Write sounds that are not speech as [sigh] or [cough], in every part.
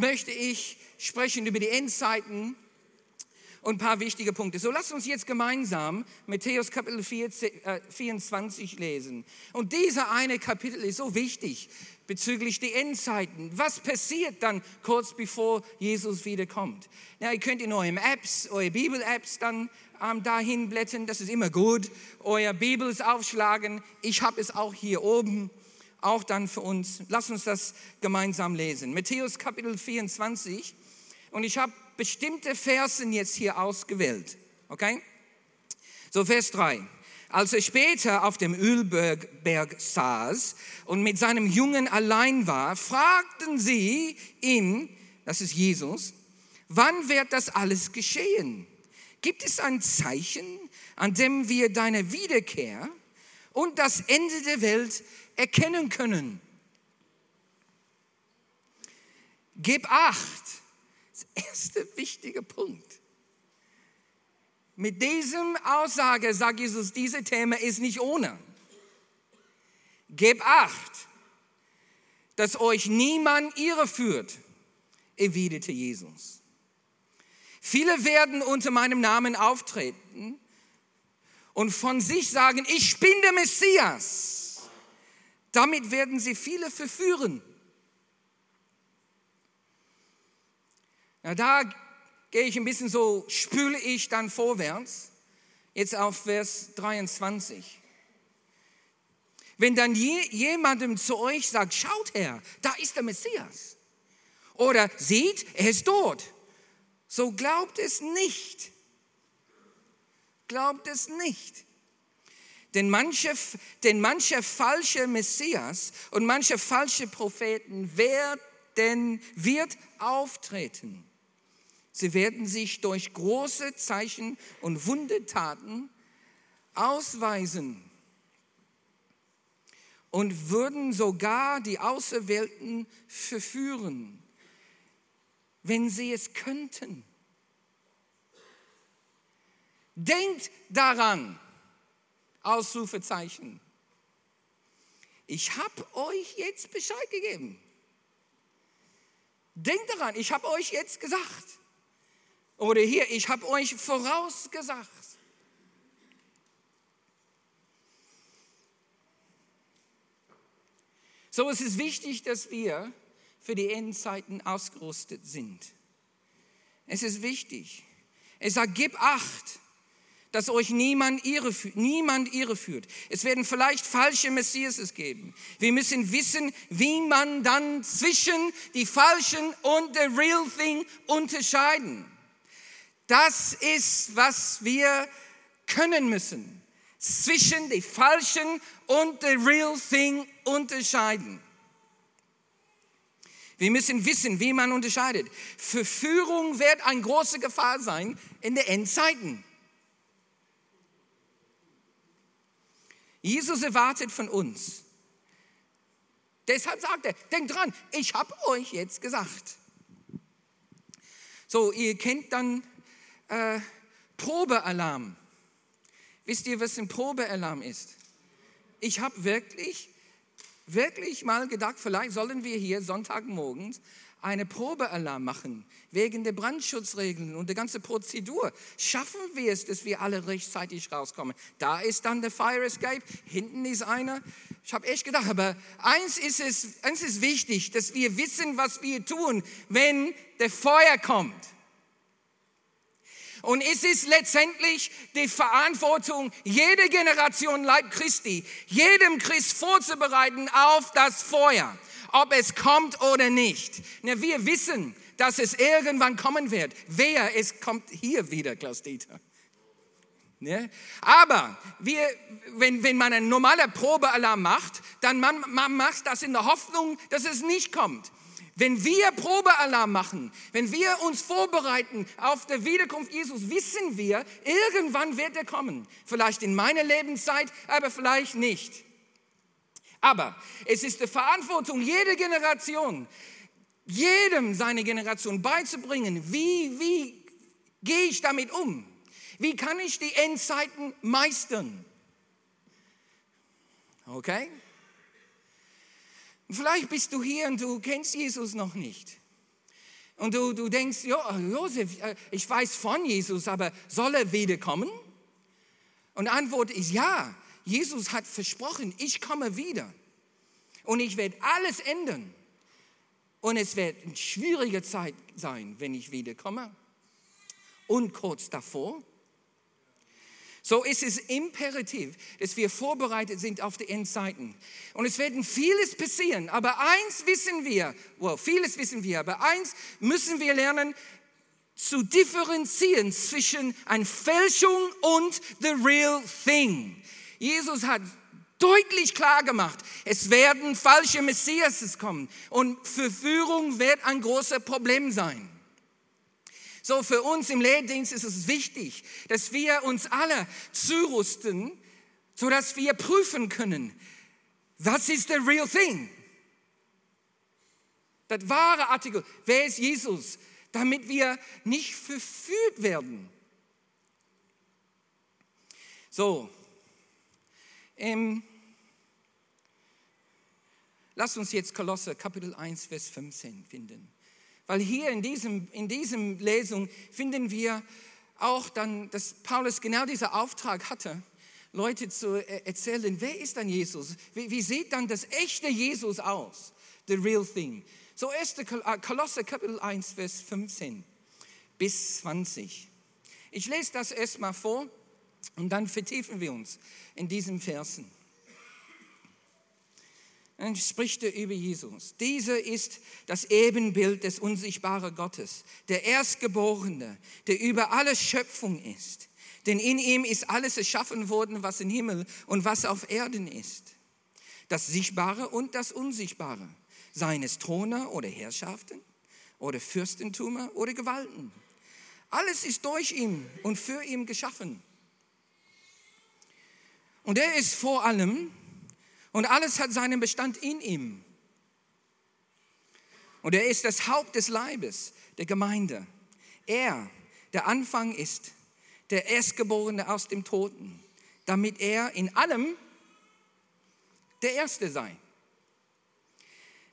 möchte ich sprechen über die Endzeiten und ein paar wichtige Punkte. So lasst uns jetzt gemeinsam Matthäus Kapitel 24 äh, lesen. Und dieser eine Kapitel ist so wichtig bezüglich der Endzeiten. Was passiert dann kurz bevor Jesus wiederkommt? Ja, ihr könnt in euren Apps, eure Bibel-Apps dann ähm, dahin blättern, das ist immer gut. Euer Bibels aufschlagen. Ich habe es auch hier oben, auch dann für uns. Lasst uns das gemeinsam lesen. Matthäus Kapitel 24. Und ich habe bestimmte Versen jetzt hier ausgewählt. Okay? So, Vers 3. Als er später auf dem Ölberg saß und mit seinem Jungen allein war, fragten sie ihn, das ist Jesus, wann wird das alles geschehen? Gibt es ein Zeichen, an dem wir deine Wiederkehr und das Ende der Welt erkennen können? Gib acht das erste wichtige Punkt. Mit diesem Aussage sagt Jesus, diese Thema ist nicht ohne. Gebt acht, dass euch niemand irreführt, erwiderte Jesus. Viele werden unter meinem Namen auftreten und von sich sagen, ich bin der Messias. Damit werden sie viele verführen. Na, da gehe ich ein bisschen so, spüle ich dann vorwärts. Jetzt auf Vers 23. Wenn dann je, jemandem zu euch sagt, schaut her, da ist der Messias. Oder sieht, er ist dort. So glaubt es nicht. Glaubt es nicht. Denn manche, denn manche falsche Messias und manche falsche Propheten werden, wird auftreten Sie werden sich durch große Zeichen und Wundetaten ausweisen und würden sogar die Auserwählten verführen, wenn sie es könnten. Denkt daran, Ausrufezeichen. Ich habe euch jetzt Bescheid gegeben. Denkt daran, ich habe euch jetzt gesagt. Oder hier, ich habe euch vorausgesagt. So es ist wichtig, dass wir für die Endzeiten ausgerüstet sind. Es ist wichtig. Er sagt, gib acht, dass euch niemand irreführt. Niemand irreführt. Es werden vielleicht falsche Messias geben. Wir müssen wissen, wie man dann zwischen die falschen und the real thing unterscheiden. Das ist, was wir können müssen. Zwischen die falschen und the real thing unterscheiden. Wir müssen wissen, wie man unterscheidet. Verführung wird eine große Gefahr sein in den Endzeiten. Jesus erwartet von uns. Deshalb sagt er, denkt dran, ich habe euch jetzt gesagt. So, ihr kennt dann äh, Probealarm. Wisst ihr, was ein Probealarm ist? Ich habe wirklich, wirklich mal gedacht, vielleicht sollen wir hier Sonntagmorgens eine Probealarm machen, wegen der Brandschutzregeln und der ganzen Prozedur. Schaffen wir es, dass wir alle rechtzeitig rauskommen? Da ist dann der Fire Escape, hinten ist einer. Ich habe echt gedacht, aber eins ist, es, eins ist wichtig, dass wir wissen, was wir tun, wenn der Feuer kommt. Und es ist letztendlich die Verantwortung jeder Generation Leib Christi, jedem Christ vorzubereiten auf das Feuer, ob es kommt oder nicht. Na, wir wissen, dass es irgendwann kommen wird. Wer, es kommt hier wieder, Klaus-Dieter. Ne? Aber wir, wenn, wenn man einen normalen Probealarm macht, dann man, man macht das in der Hoffnung, dass es nicht kommt. Wenn wir Probealarm machen, wenn wir uns vorbereiten auf die Wiederkunft Jesus, wissen wir, irgendwann wird er kommen. Vielleicht in meiner Lebenszeit, aber vielleicht nicht. Aber es ist die Verantwortung jeder Generation, jedem seine Generation beizubringen, wie, wie gehe ich damit um? Wie kann ich die Endzeiten meistern? Okay? Vielleicht bist du hier und du kennst Jesus noch nicht. Und du, du denkst, jo, Josef, äh, ich weiß von Jesus, aber soll er wiederkommen? Und die Antwort ist ja. Jesus hat versprochen, ich komme wieder. Und ich werde alles ändern. Und es wird eine schwierige Zeit sein, wenn ich wiederkomme. Und kurz davor. So ist es imperativ, dass wir vorbereitet sind auf die Endzeiten. Und es werden vieles passieren, aber eins wissen wir, well, vieles wissen wir, aber eins müssen wir lernen, zu differenzieren zwischen einer Fälschung und the real thing. Jesus hat deutlich klar gemacht, es werden falsche Messias kommen und Verführung wird ein großes Problem sein. So für uns im Lehrdienst ist es wichtig, dass wir uns alle zurüsten, sodass wir prüfen können, was ist the real thing? Das wahre Artikel, wer ist Jesus? damit wir nicht verführt werden. So, ähm, lass uns jetzt Kolosse Kapitel 1, Vers 15 finden. Weil hier in diesem, in diesem Lesung finden wir auch dann, dass Paulus genau diesen Auftrag hatte, Leute zu äh, erzählen, wer ist dann Jesus? Wie, wie sieht dann das echte Jesus aus? The real thing. So 1. Äh, Kolosse Kapitel 1, Vers 15 bis 20. Ich lese das erstmal vor und dann vertiefen wir uns in diesen Versen. Dann spricht er über Jesus. Dieser ist das Ebenbild des unsichtbaren Gottes, der Erstgeborene, der über alle Schöpfung ist. Denn in ihm ist alles erschaffen worden, was im Himmel und was auf Erden ist. Das Sichtbare und das Unsichtbare seien es Throne oder Herrschaften oder Fürstentümer oder Gewalten. Alles ist durch ihn und für ihn geschaffen. Und er ist vor allem und alles hat seinen Bestand in ihm. Und er ist das Haupt des Leibes, der Gemeinde. Er, der Anfang ist, der Erstgeborene aus dem Toten, damit er in allem der Erste sei.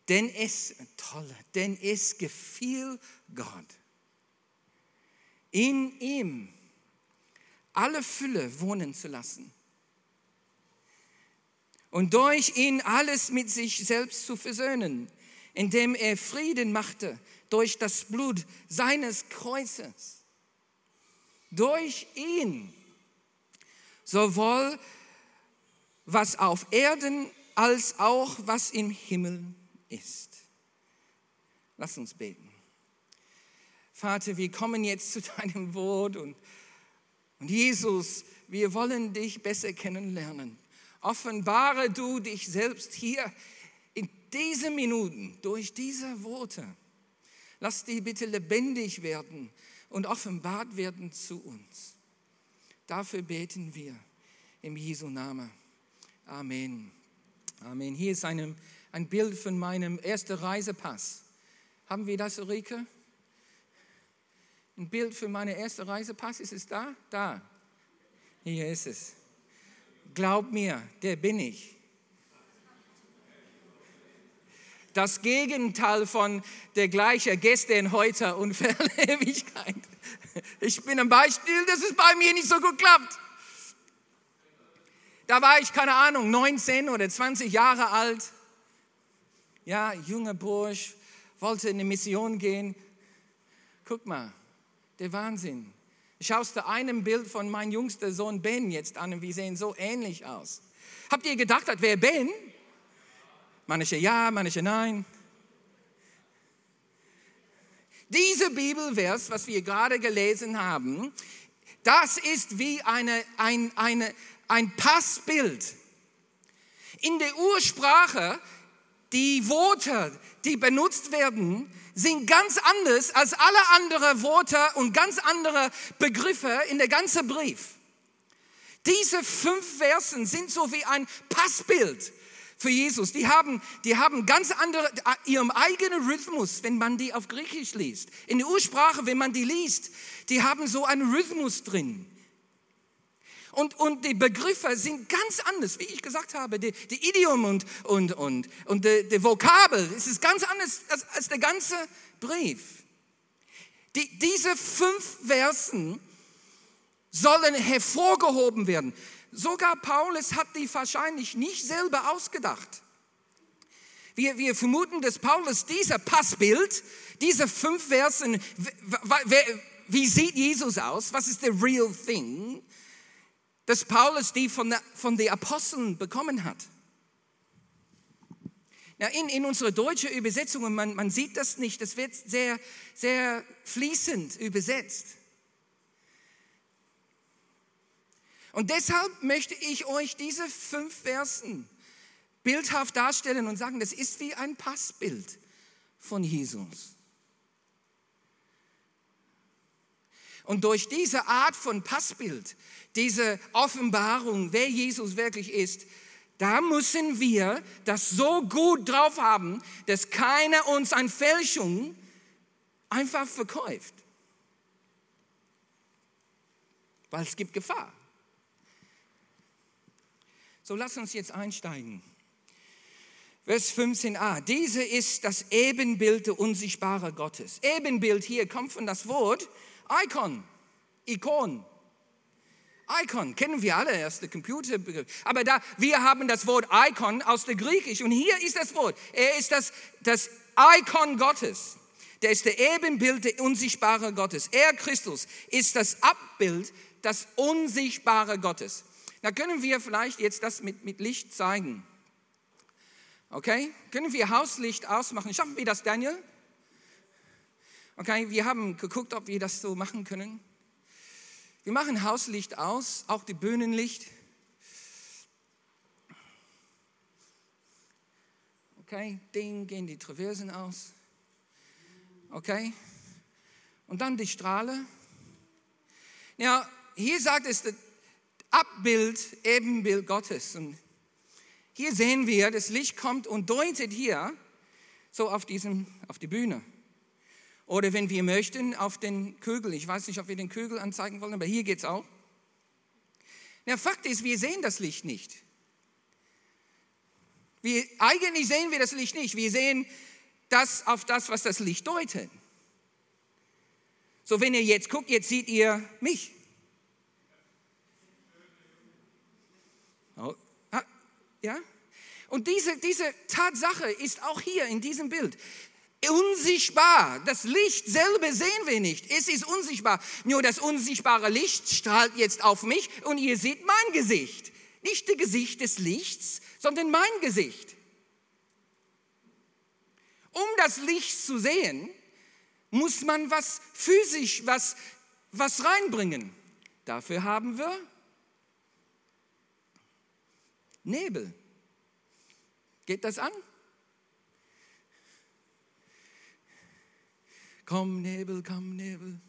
Denn es, toll, denn es gefiel Gott, in ihm alle Fülle wohnen zu lassen und durch ihn alles mit sich selbst zu versöhnen, indem er Frieden machte durch das Blut seines Kreuzes. Durch ihn sowohl was auf Erden als auch was im Himmel ist. Lass uns beten. Vater, wir kommen jetzt zu deinem Wort und, und Jesus, wir wollen dich besser kennenlernen. Offenbare du dich selbst hier in diesen Minuten durch diese Worte. Lass die bitte lebendig werden und offenbart werden zu uns. Dafür beten wir im Jesu Namen. Amen. Amen. Hier ist eine ein Bild von meinem ersten Reisepass. Haben wir das, Ulrike? Ein Bild für meinen ersten Reisepass, ist es da? Da. Hier ist es. Glaub mir, der bin ich. Das Gegenteil von der gleiche gestern, heute und für Ewigkeit. Ich bin ein Beispiel, dass es bei mir nicht so gut klappt. Da war ich, keine Ahnung, 19 oder 20 Jahre alt ja, junger Bursch, wollte in eine Mission gehen. Guck mal, der Wahnsinn. Schaust du einem Bild von meinem jüngsten Sohn Ben jetzt an und wir sehen so ähnlich aus. Habt ihr gedacht, das wäre Ben? Manche ja, manche nein. Dieser Bibelvers, was wir gerade gelesen haben, das ist wie eine, ein, eine, ein Passbild. In der Ursprache die Worte, die benutzt werden, sind ganz anders als alle anderen Worte und ganz andere Begriffe in der ganzen Brief. Diese fünf Versen sind so wie ein Passbild für Jesus. Die haben, die haben ganz andere, ihrem eigenen Rhythmus, wenn man die auf Griechisch liest. In der Ursprache, wenn man die liest, die haben so einen Rhythmus drin. Und, und die Begriffe sind ganz anders, wie ich gesagt habe. Die, die Idiom und, und, und, und die, die Vokabel, es ist ganz anders als, als der ganze Brief. Die, diese fünf Versen sollen hervorgehoben werden. Sogar Paulus hat die wahrscheinlich nicht selber ausgedacht. Wir, wir vermuten, dass Paulus dieser Passbild, diese fünf Versen, wie sieht Jesus aus? Was ist the real thing? Dass Paulus die von, von den Aposteln bekommen hat. Ja, in, in unserer deutschen Übersetzung, man, man sieht das nicht, das wird sehr, sehr fließend übersetzt. Und deshalb möchte ich euch diese fünf Versen bildhaft darstellen und sagen, das ist wie ein Passbild von Jesus. Und durch diese Art von Passbild, diese Offenbarung, wer Jesus wirklich ist, da müssen wir das so gut drauf haben, dass keiner uns an Fälschung einfach verkauft. Weil es gibt Gefahr. So lass uns jetzt einsteigen. Vers 15a. Diese ist das Ebenbild der unsichtbaren Gottes. Ebenbild hier kommt von das Wort Icon, Ikon. Icon kennen wir alle, erste Computerbegriff. Aber da, wir haben das Wort Icon aus der Griechisch und hier ist das Wort. Er ist das, das Icon Gottes. Der ist der Ebenbild der unsichtbaren Gottes. Er, Christus, ist das Abbild, das unsichtbare Gottes. Da können wir vielleicht jetzt das mit, mit Licht zeigen. Okay? Können wir Hauslicht ausmachen? Schaffen wir das, Daniel? Okay, wir haben geguckt, ob wir das so machen können. Wir machen Hauslicht aus, auch die Bühnenlicht. Okay, Ding gehen die Traversen aus. Okay, und dann die Strahle. Ja, hier sagt es das Abbild, Ebenbild Gottes. Und hier sehen wir, das Licht kommt und deutet hier so auf, diesem, auf die Bühne. Oder wenn wir möchten, auf den Kügel. Ich weiß nicht, ob wir den Kügel anzeigen wollen, aber hier geht es auch. Der Fakt ist, wir sehen das Licht nicht. Wir, eigentlich sehen wir das Licht nicht. Wir sehen das auf das, was das Licht deutet. So, wenn ihr jetzt guckt, jetzt seht ihr mich. Oh, ja? Und diese, diese Tatsache ist auch hier in diesem Bild unsichtbar. Das Licht selber sehen wir nicht. Es ist unsichtbar. Nur das unsichtbare Licht strahlt jetzt auf mich und ihr seht mein Gesicht. Nicht das Gesicht des Lichts, sondern mein Gesicht. Um das Licht zu sehen, muss man was physisch, was, was reinbringen. Dafür haben wir Nebel. Geht das an? Komm, Nebel, komm, Nebel.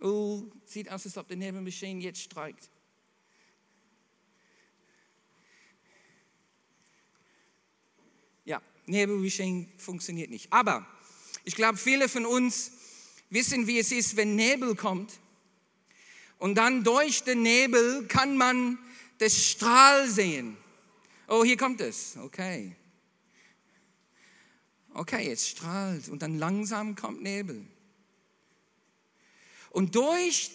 Oh, sieht aus, als ob der Nebelmaschine jetzt streikt. Ja, Nebelmaschine funktioniert nicht. Aber ich glaube, viele von uns wissen, wie es ist, wenn Nebel kommt. Und dann durch den Nebel kann man das Strahl sehen. Oh, hier kommt es. Okay. Okay, jetzt strahlt und dann langsam kommt Nebel. Und durch,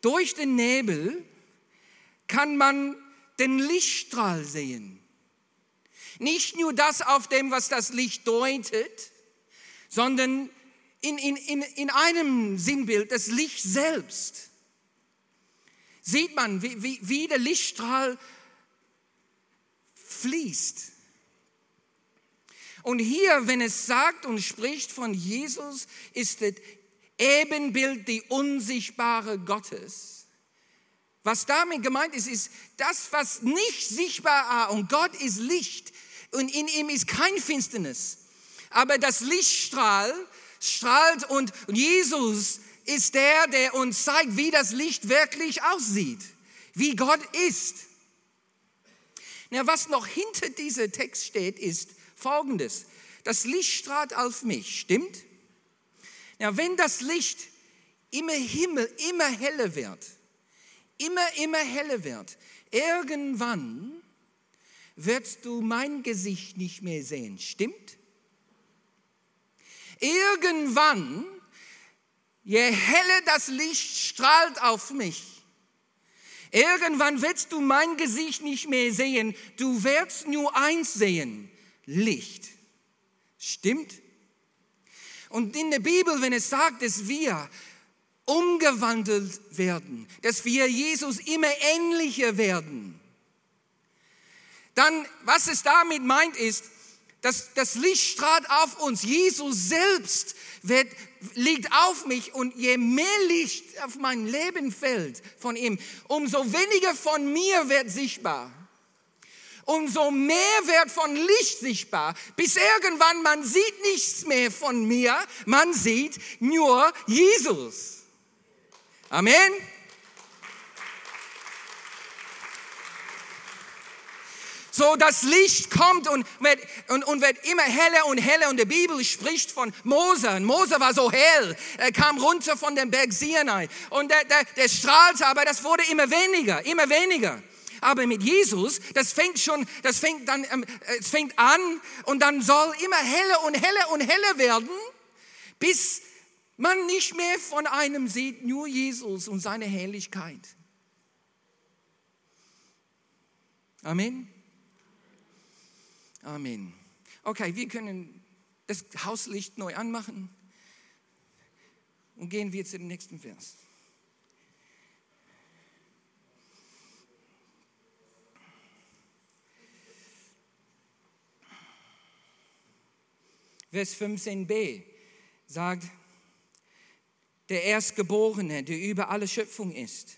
durch den Nebel kann man den Lichtstrahl sehen. Nicht nur das auf dem, was das Licht deutet, sondern in, in, in, in einem Sinnbild das Licht selbst. Sieht man, wie, wie, wie der Lichtstrahl fließt. Und hier, wenn es sagt und spricht von Jesus, ist das Ebenbild die unsichtbare Gottes. Was damit gemeint ist, ist das, was nicht sichtbar ist. Und Gott ist Licht und in ihm ist kein Finsternis. Aber das Licht strahlt, und Jesus ist der, der uns zeigt, wie das Licht wirklich aussieht, wie Gott ist. Ja, was noch hinter diesem Text steht, ist, folgendes. Das Licht strahlt auf mich, stimmt? Ja, wenn das Licht immer Himmel, immer heller wird, immer, immer heller wird, irgendwann wirst du mein Gesicht nicht mehr sehen, stimmt? Irgendwann, je heller das Licht strahlt auf mich, irgendwann wirst du mein Gesicht nicht mehr sehen, du wirst nur eins sehen, Licht. Stimmt? Und in der Bibel, wenn es sagt, dass wir umgewandelt werden, dass wir Jesus immer ähnlicher werden, dann, was es damit meint, ist, dass das Licht strahlt auf uns. Jesus selbst wird, liegt auf mich und je mehr Licht auf mein Leben fällt von ihm, umso weniger von mir wird sichtbar. Umso mehr wird von Licht sichtbar, bis irgendwann man sieht nichts mehr von mir, man sieht nur Jesus. Amen. So das Licht kommt und wird, und, und wird immer heller und heller. Und die Bibel spricht von Mose. Und Mose war so hell. Er kam runter von dem Berg Sinai. Und der, der, der strahlte, aber das wurde immer weniger, immer weniger. Aber mit Jesus, das fängt schon, das fängt dann, ähm, es fängt an und dann soll immer heller und heller und heller werden, bis man nicht mehr von einem sieht, nur Jesus und seine Herrlichkeit. Amen. Amen. Okay, wir können das Hauslicht neu anmachen und gehen wir zu dem nächsten Vers. Vers 15b sagt, der Erstgeborene, der über alle Schöpfung ist.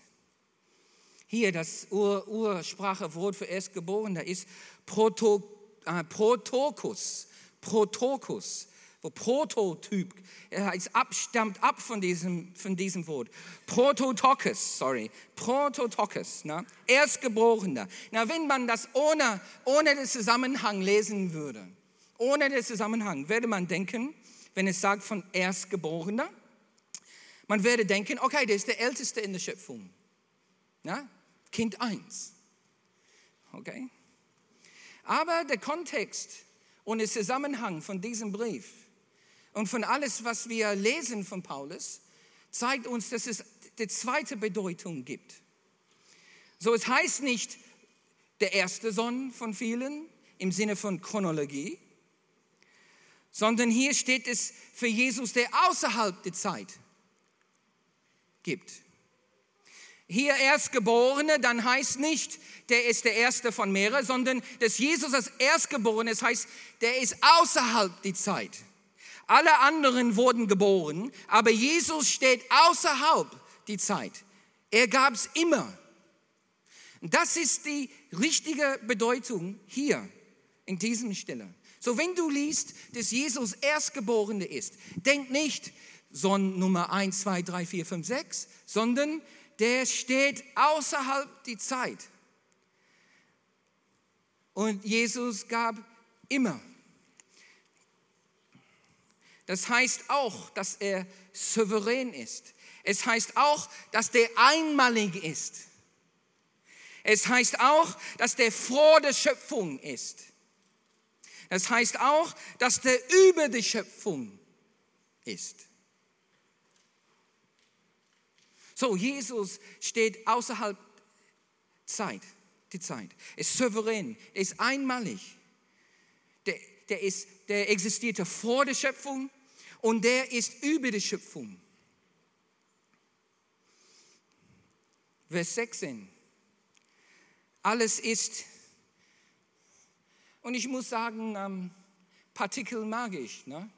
Hier das Ur Ursprachewort für Erstgeborener ist Proto äh, Protokus, Protokus, wo Prototyp, er ist abstammt ab von diesem, von diesem Wort. Prototokes, sorry, Prototokes, ne? Erstgeborener. Na, wenn man das ohne, ohne den Zusammenhang lesen würde, ohne den Zusammenhang, würde man denken, wenn es sagt von Erstgeborener, man würde denken, okay, der ist der Älteste in der Schöpfung. Na? Kind 1. Okay? Aber der Kontext und der Zusammenhang von diesem Brief und von alles, was wir lesen von Paulus, zeigt uns, dass es die zweite Bedeutung gibt. So, es heißt nicht der erste Sohn von vielen im Sinne von Chronologie, sondern hier steht es für Jesus, der außerhalb der Zeit gibt hier Erstgeborene, dann heißt nicht, der ist der Erste von mehreren, sondern dass Jesus als Erstgeborene ist, heißt, der ist außerhalb die Zeit. Alle anderen wurden geboren, aber Jesus steht außerhalb die Zeit. Er gab es immer. Das ist die richtige Bedeutung hier in diesem Stelle. So, wenn du liest, dass Jesus Erstgeborene ist, denk nicht Sohn Nummer 1, 2, 3, 4, 5, 6, sondern der steht außerhalb die Zeit. Und Jesus gab immer. Das heißt auch, dass er souverän ist. Es heißt auch, dass der einmalig ist. Es heißt auch, dass der vor der Schöpfung ist. Das heißt auch, dass der über die Schöpfung ist. So, Jesus steht außerhalb Zeit, die Zeit. Ist souverän, er ist einmalig. Der, der, ist, der existierte vor der Schöpfung und der ist über die Schöpfung. Vers 16. Alles ist, und ich muss sagen, ähm, Partikel magisch. Ne?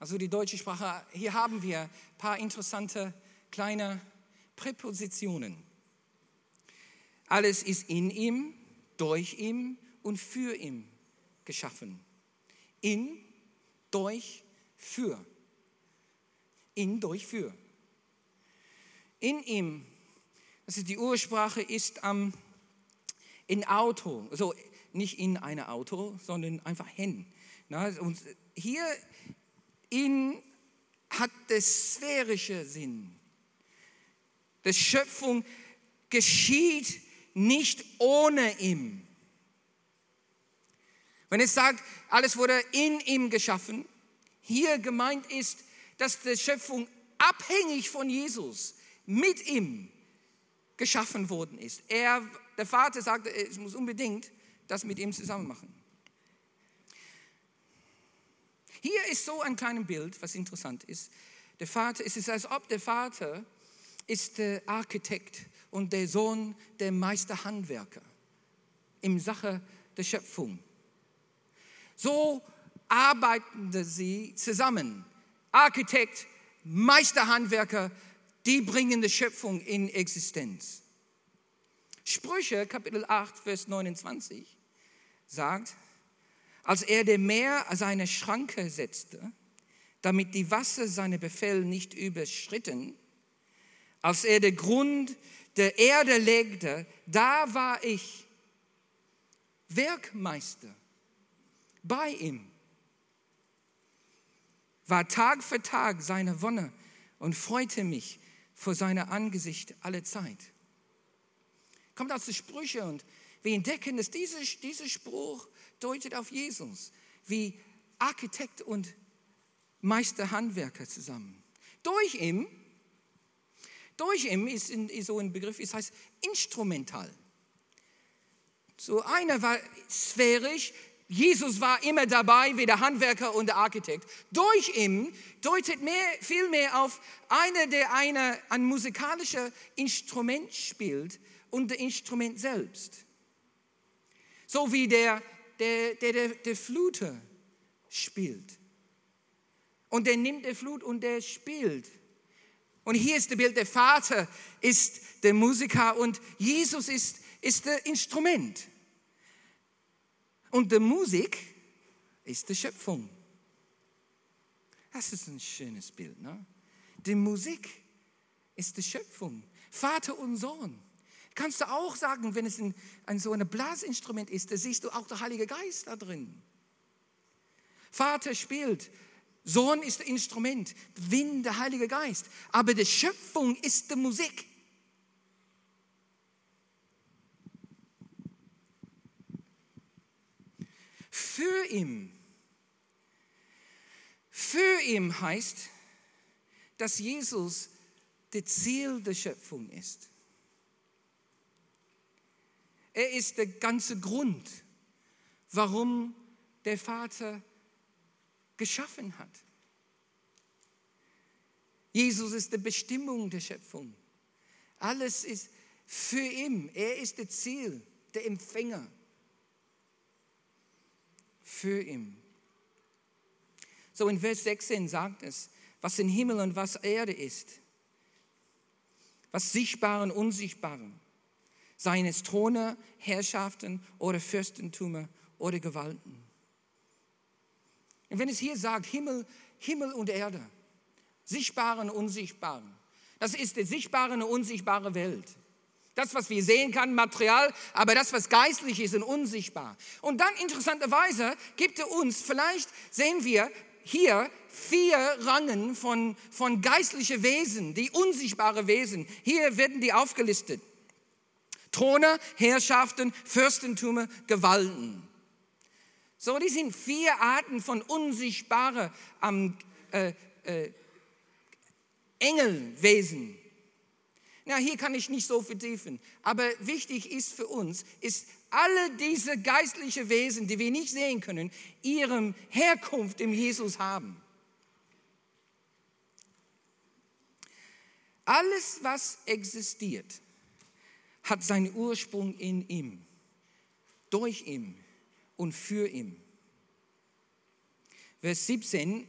Also die deutsche Sprache, hier haben wir ein paar interessante kleine Präpositionen. Alles ist in ihm, durch ihm und für ihn geschaffen. In, durch, für. In, durch, für. In ihm, das ist die Ursprache, ist am in Auto, also nicht in ein Auto, sondern einfach hin. Und hier in hat der sphärische Sinn. Die Schöpfung geschieht nicht ohne ihn. Wenn es sagt, alles wurde in ihm geschaffen, hier gemeint ist, dass die Schöpfung abhängig von Jesus mit ihm geschaffen worden ist. Er, der Vater sagte, es muss unbedingt das mit ihm zusammen machen. Hier ist so ein kleines Bild, was interessant ist. Der Vater, es ist, als ob der Vater ist der Architekt und der Sohn der Meisterhandwerker im Sache der Schöpfung. So arbeiten sie zusammen. Architekt, Meisterhandwerker, die bringen die Schöpfung in Existenz. Sprüche Kapitel 8, Vers 29 sagt, als er dem Meer seine Schranke setzte, damit die Wasser seine Befehle nicht überschritten, als er den Grund der Erde legte, da war ich Werkmeister bei ihm, war Tag für Tag seine Wonne und freute mich vor seiner Angesicht alle Zeit. Kommt aus den Sprüche und wir entdecken, dass dieser, dieser Spruch deutet auf Jesus, wie Architekt und Meisterhandwerker zusammen. Durch ihn, durch ihn ist, ist so ein Begriff, es heißt instrumental. So einer war sphärisch, Jesus war immer dabei wie der Handwerker und der Architekt. Durch ihn deutet mehr, viel mehr auf einer, der eine, ein musikalisches Instrument spielt und das Instrument selbst. So wie der, der, der, der, der Fluter spielt. Und der nimmt die Flut und der spielt. Und hier ist das Bild, der Vater ist der Musiker und Jesus ist, ist das Instrument. Und die Musik ist die Schöpfung. Das ist ein schönes Bild. Ne? Die Musik ist die Schöpfung. Vater und Sohn. Kannst du auch sagen, wenn es ein, ein so ein Blasinstrument ist, da siehst du auch der Heilige Geist da drin. Vater spielt, Sohn ist das Instrument, Wind, der Heilige Geist. Aber die Schöpfung ist die Musik. für ihn. Für ihn heißt, dass Jesus das Ziel der Schöpfung ist. Er ist der ganze Grund, warum der Vater geschaffen hat. Jesus ist die Bestimmung der Schöpfung. Alles ist für ihn. Er ist das Ziel, der Empfänger für ihn. So in Vers 16 sagt es, was in Himmel und was Erde ist, was sichtbar und unsichtbar, seien es Throne, Herrschaften oder Fürstentümer oder Gewalten. Und wenn es hier sagt, Himmel, Himmel und Erde, sichtbare und unsichtbare, das ist die sichtbare und unsichtbare Welt. Das, was wir sehen können, Material, aber das, was geistlich ist und unsichtbar. Und dann interessanterweise gibt er uns, vielleicht sehen wir hier vier Rangen von, von geistlichen Wesen, die unsichtbare Wesen. Hier werden die aufgelistet. Throne, Herrschaften, Fürstentümer, Gewalten. So, die sind vier Arten von unsichtbaren ähm, äh, äh, Engelwesen. Na, hier kann ich nicht so vertiefen. Aber wichtig ist für uns, ist alle diese geistlichen Wesen, die wir nicht sehen können, ihrem Herkunft im Jesus haben. Alles, was existiert, hat seinen Ursprung in ihm, durch ihn und für ihn. Vers 17,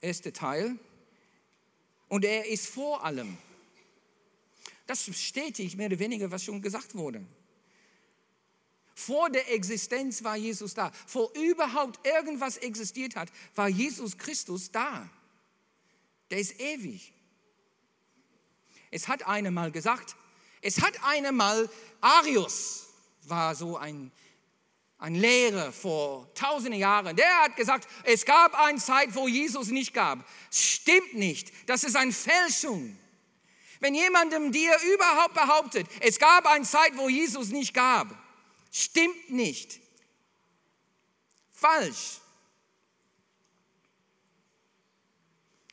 erster Teil. Und er ist vor allem. Das bestätigt mehr oder weniger, was schon gesagt wurde. Vor der Existenz war Jesus da. Vor überhaupt irgendwas existiert hat, war Jesus Christus da. Der ist ewig. Es hat einer mal gesagt, es hat einer mal, Arius war so ein, ein Lehrer vor tausenden Jahren, der hat gesagt, es gab eine Zeit, wo Jesus nicht gab. Stimmt nicht, das ist eine Fälschung. Wenn jemandem dir überhaupt behauptet, es gab eine Zeit, wo Jesus nicht gab, stimmt nicht. Falsch.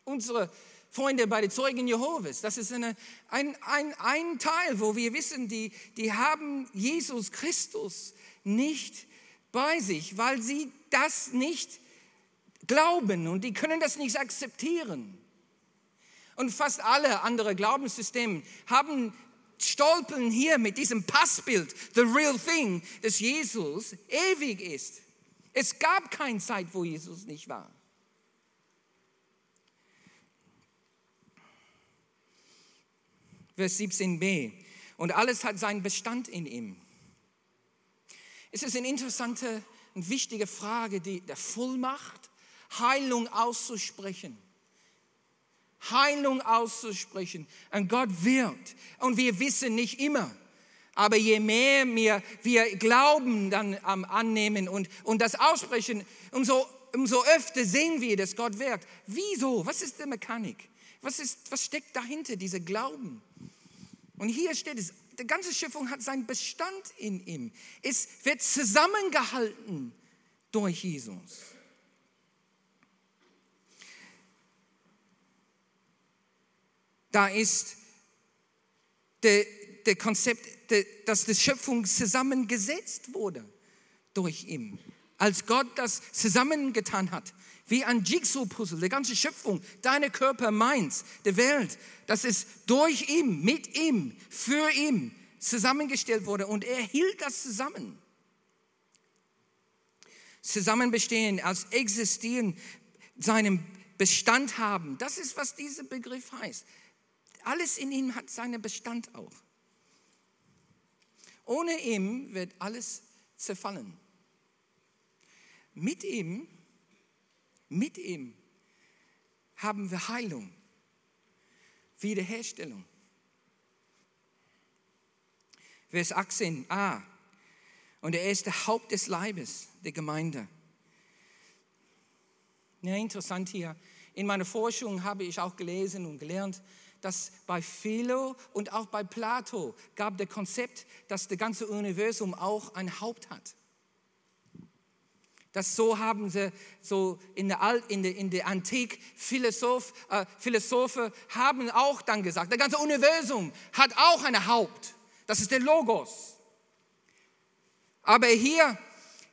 unsere Freunde bei den Zeugen Jehovas. Das ist eine, ein, ein, ein Teil, wo wir wissen, die, die haben Jesus Christus nicht bei sich, weil sie das nicht glauben und die können das nicht akzeptieren. Und fast alle anderen Glaubenssysteme haben stolpern hier mit diesem Passbild, the real thing, dass Jesus ewig ist. Es gab keine Zeit, wo Jesus nicht war. Vers 17b. Und alles hat seinen Bestand in ihm. Es ist eine interessante und wichtige Frage, die der Vollmacht, Heilung auszusprechen. Heilung auszusprechen. Und Gott wirkt. Und wir wissen nicht immer. Aber je mehr wir, wir Glauben dann um, annehmen und, und das aussprechen, umso, umso öfter sehen wir, dass Gott wirkt. Wieso? Was ist die Mechanik? Was, ist, was steckt dahinter, dieser Glauben? Und hier steht es, die ganze Schöpfung hat seinen Bestand in ihm. Es wird zusammengehalten durch Jesus. Da ist der, der Konzept, der, dass die Schöpfung zusammengesetzt wurde durch ihn. Als Gott das zusammengetan hat, wie ein Jigsaw-Puzzle, die ganze Schöpfung, deine Körper, meins, der Welt, das ist durch ihn, mit ihm, für ihn zusammengestellt wurde und er hielt das zusammen. Zusammen bestehen, als existieren, seinen Bestand haben, das ist, was dieser Begriff heißt. Alles in ihm hat seinen Bestand auch. Ohne ihm wird alles zerfallen. Mit ihm, mit ihm haben wir Heilung, Wiederherstellung. Vers 18a. Und er ist der Haupt des Leibes, der Gemeinde. Ja, interessant hier. In meiner Forschung habe ich auch gelesen und gelernt, dass bei Philo und auch bei Plato gab der Konzept, dass das ganze Universum auch ein Haupt hat. Das so haben sie so in der, Alt, in der, in der Antik Philosoph, äh, Philosophen haben auch dann gesagt, das ganze Universum hat auch ein Haupt. Das ist der Logos. Aber hier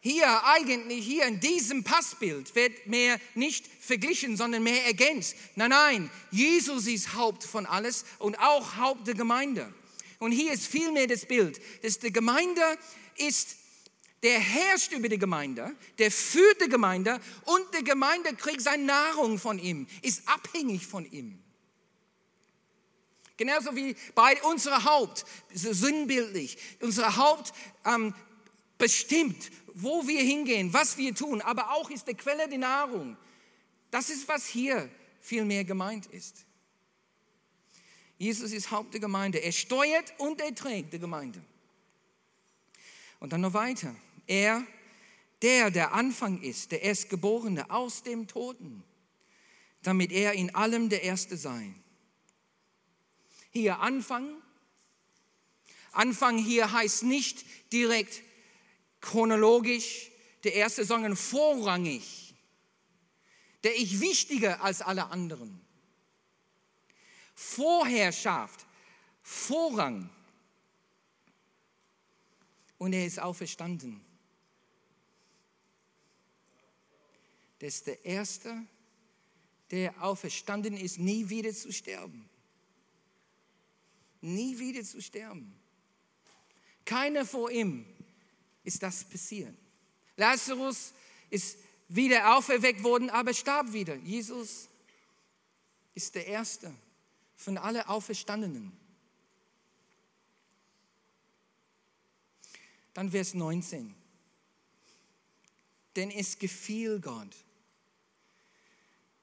hier eigentlich, hier in diesem Passbild wird mehr nicht verglichen, sondern mehr ergänzt. Nein, nein, Jesus ist Haupt von alles und auch Haupt der Gemeinde. Und hier ist vielmehr das Bild, dass die Gemeinde ist, der herrscht über die Gemeinde, der führt die Gemeinde und die Gemeinde kriegt seine Nahrung von ihm, ist abhängig von ihm. Genauso wie bei unserem Haupt, sinnbildlich. Unser Haupt ähm, bestimmt, wo wir hingehen, was wir tun, aber auch ist der Quelle die Nahrung. Das ist, was hier viel mehr gemeint ist. Jesus ist Haupt der Gemeinde. Er steuert und er trägt die Gemeinde. Und dann noch weiter. Er, der der Anfang ist, der Erstgeborene aus dem Toten, damit er in allem der Erste sei. Hier Anfang. Anfang hier heißt nicht direkt chronologisch der erste, sondern vorrangig. Der ich wichtiger als alle anderen. Vorherrschaft, Vorrang. Und er ist auferstanden. Das ist der Erste, der auferstanden ist, nie wieder zu sterben. Nie wieder zu sterben. Keiner vor ihm ist das passiert. Lazarus ist wieder auferweckt worden, aber starb wieder. Jesus ist der Erste von allen Auferstandenen. Dann Vers 19. Denn es gefiel Gott,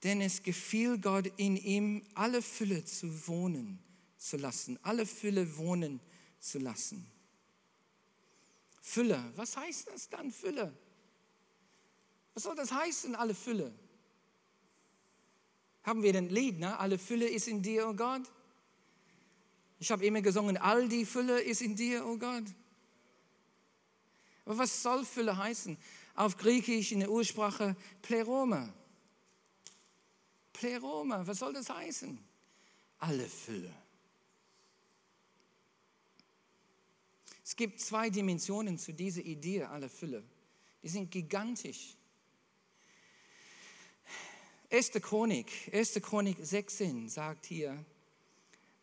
denn es gefiel Gott in ihm alle Fülle zu wohnen zu lassen, alle Fülle wohnen zu lassen. Fülle. Was heißt das dann, Fülle? Was soll das heißen, alle Fülle? Haben wir ein Lied, ne? Alle Fülle ist in dir, oh Gott. Ich habe immer gesungen, all die Fülle ist in dir, oh Gott. Aber was soll Fülle heißen? Auf Griechisch in der Ursprache Pleroma. Pleroma, was soll das heißen? Alle Fülle. Es gibt zwei Dimensionen zu dieser Idee aller Fülle. Die sind gigantisch. 1. Chronik, 1. Chronik 16 sagt hier,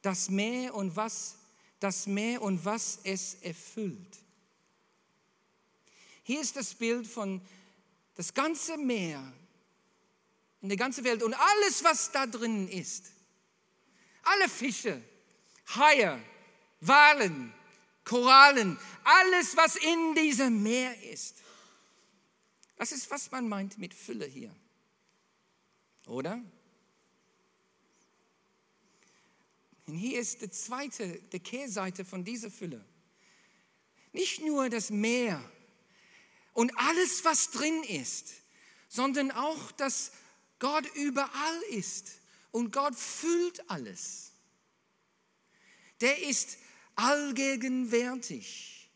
das Meer und was, das Meer und was es erfüllt. Hier ist das Bild von das ganze Meer in der ganzen Welt und alles, was da drin ist. Alle Fische, Haie, Walen, Korallen, alles, was in diesem Meer ist. Das ist, was man meint mit Fülle hier. Oder? Und hier ist die zweite, die Kehrseite von dieser Fülle. Nicht nur das Meer und alles, was drin ist, sondern auch, dass Gott überall ist und Gott füllt alles. Der ist allgegenwärtig.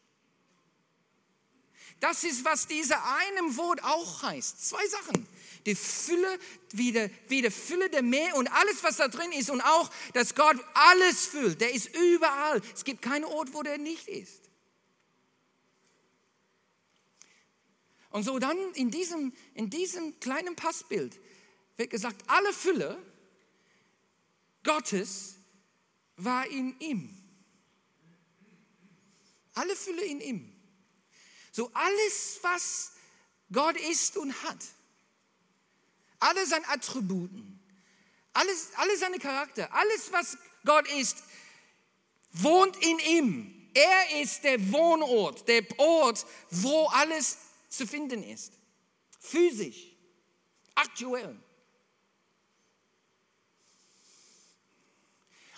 Das ist, was dieser einem Wort auch heißt. Zwei Sachen. Die Fülle, wie die, wie die Fülle der Meer und alles, was da drin ist und auch, dass Gott alles füllt. Der ist überall. Es gibt keinen Ort, wo der nicht ist. Und so dann in diesem, in diesem kleinen Passbild wird gesagt, alle Fülle Gottes war in ihm. Alle Fülle in ihm. So alles, was Gott ist und hat, alle seine Attributen, alles, alle seine Charakter, alles, was Gott ist, wohnt in ihm. Er ist der Wohnort, der Ort, wo alles zu finden ist. Physisch, aktuell.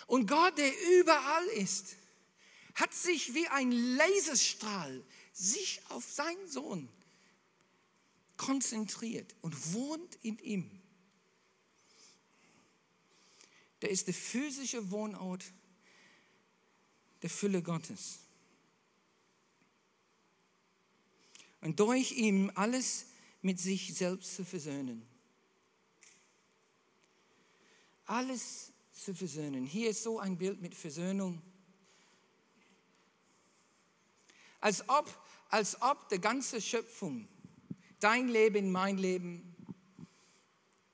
Und Gott, der überall ist, hat sich wie ein Laserstrahl sich auf seinen Sohn konzentriert und wohnt in ihm. Der ist der physische Wohnort der Fülle Gottes. Und durch ihn alles mit sich selbst zu versöhnen. Alles zu versöhnen. Hier ist so ein Bild mit Versöhnung. Als ob, als ob die ganze Schöpfung, dein Leben, mein Leben,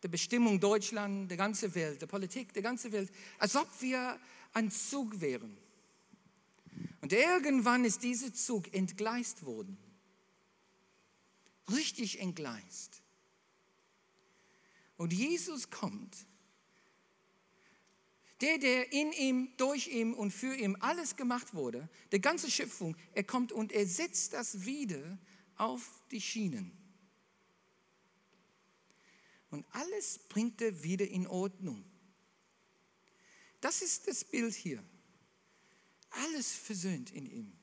die Bestimmung Deutschland, die ganze Welt, die Politik, die ganze Welt, als ob wir ein Zug wären. Und irgendwann ist dieser Zug entgleist worden. Richtig entgleist. Und Jesus kommt der, der in ihm, durch ihn und für ihn alles gemacht wurde, die ganze Schöpfung, er kommt und er setzt das wieder auf die Schienen. Und alles bringt er wieder in Ordnung. Das ist das Bild hier. Alles versöhnt in ihm.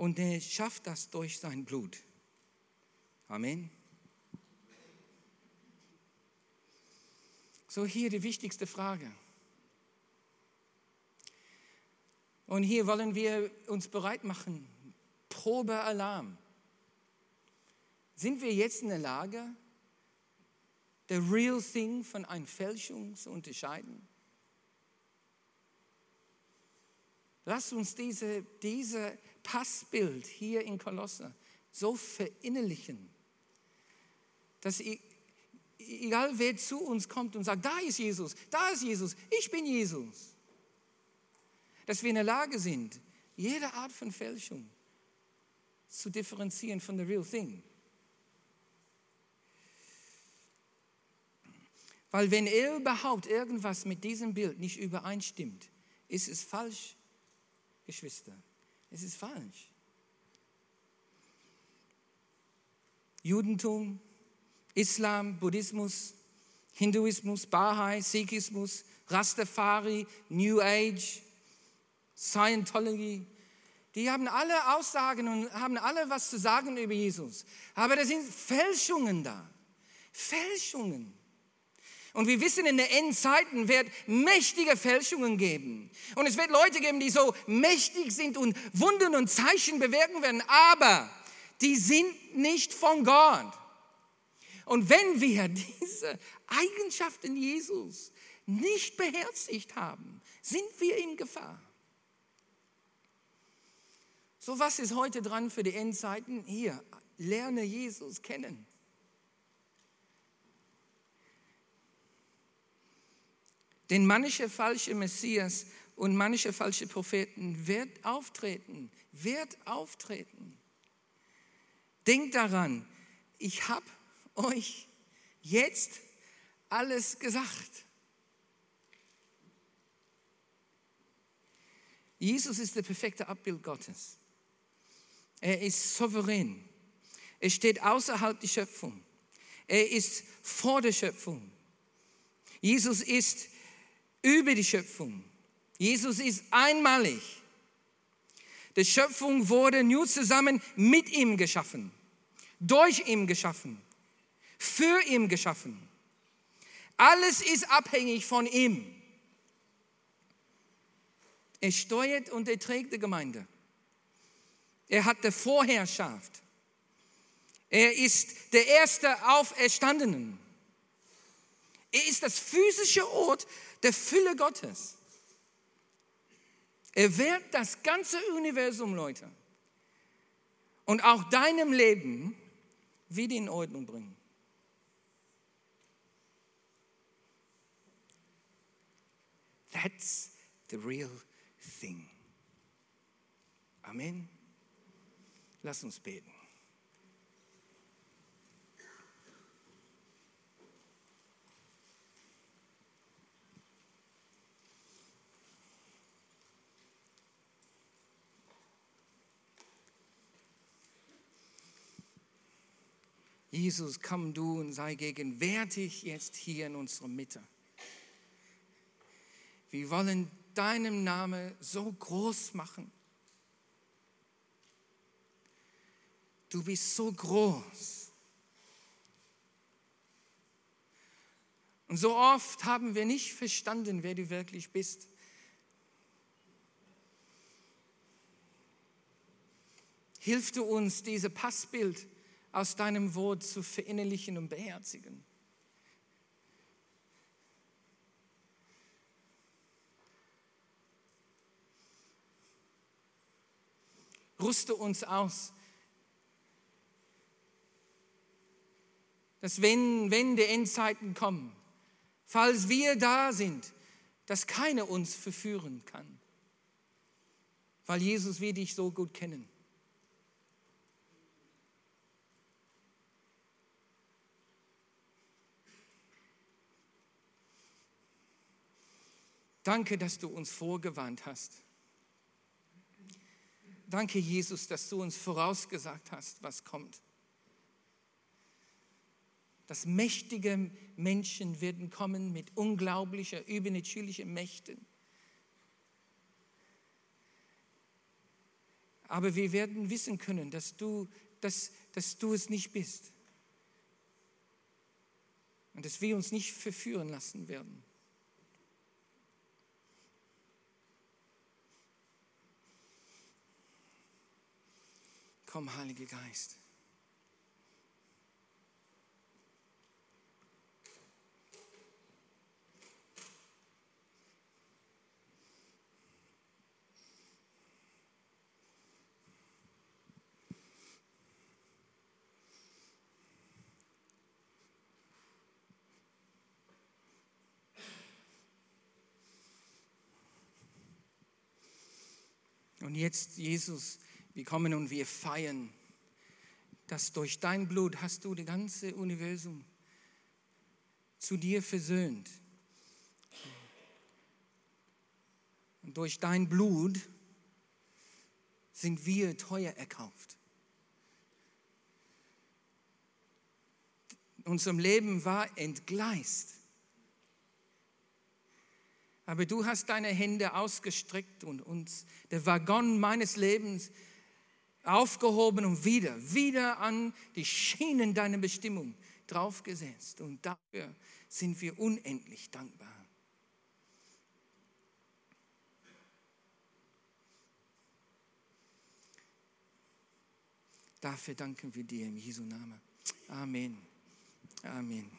Und er schafft das durch sein Blut. Amen. So hier die wichtigste Frage. Und hier wollen wir uns bereit machen. Probealarm. Sind wir jetzt in der Lage, the real thing von einer Fälschung zu unterscheiden? Lass uns diese, diese Passbild hier in Kolosse so verinnerlichen, dass ich, egal wer zu uns kommt und sagt, da ist Jesus, da ist Jesus, ich bin Jesus. Dass wir in der Lage sind, jede Art von Fälschung zu differenzieren von the real thing. Weil wenn er überhaupt irgendwas mit diesem Bild nicht übereinstimmt, ist es falsch, Geschwister. Es ist falsch. Judentum, Islam, Buddhismus, Hinduismus, Bahai, Sikhismus, Rastafari, New Age, Scientology, die haben alle Aussagen und haben alle was zu sagen über Jesus. Aber da sind Fälschungen da. Fälschungen. Und wir wissen, in den Endzeiten wird mächtige Fälschungen geben. Und es wird Leute geben, die so mächtig sind und Wunden und Zeichen bewirken werden. Aber die sind nicht von Gott. Und wenn wir [laughs] diese Eigenschaften Jesus nicht beherzigt haben, sind wir in Gefahr. So, was ist heute dran für die Endzeiten? Hier, lerne Jesus kennen. Denn manche falsche Messias und manche falsche Propheten wird auftreten, wird auftreten. Denkt daran, ich habe euch jetzt alles gesagt. Jesus ist der perfekte Abbild Gottes. Er ist souverän. Er steht außerhalb der Schöpfung. Er ist vor der Schöpfung. Jesus ist über die Schöpfung. Jesus ist einmalig. Die Schöpfung wurde nur zusammen mit ihm geschaffen, durch ihn geschaffen, für ihn geschaffen. Alles ist abhängig von ihm. Er steuert und er trägt die Gemeinde. Er hat die Vorherrschaft. Er ist der erste Auferstandenen. Er ist das physische Ort der Fülle Gottes. Er wird das ganze Universum, Leute, und auch deinem Leben wieder in Ordnung bringen. That's the real thing. Amen. Lass uns beten. Jesus, komm du und sei gegenwärtig jetzt hier in unserer Mitte. Wir wollen deinem Namen so groß machen. Du bist so groß. Und so oft haben wir nicht verstanden, wer du wirklich bist. Hilf du uns, dieses Passbild aus deinem Wort zu verinnerlichen und beherzigen. Rüste uns aus, dass wenn, wenn die Endzeiten kommen, falls wir da sind, dass keiner uns verführen kann, weil Jesus wir dich so gut kennen. Danke, dass du uns vorgewarnt hast. Danke, Jesus, dass du uns vorausgesagt hast, was kommt. Dass mächtige Menschen werden kommen mit unglaublicher, übernatürlichen Mächten. Aber wir werden wissen können, dass du, dass, dass du es nicht bist. Und dass wir uns nicht verführen lassen werden. Komm, Heiliger Geist. Und jetzt, Jesus, wir kommen und wir feiern, dass durch dein Blut hast du das ganze Universum zu dir versöhnt. Und durch dein Blut sind wir teuer erkauft. Unserem Leben war entgleist. Aber du hast deine Hände ausgestreckt und uns der Waggon meines Lebens aufgehoben und wieder, wieder an die Schienen deiner Bestimmung draufgesetzt. Und dafür sind wir unendlich dankbar. Dafür danken wir dir im Jesu Namen. Amen. Amen.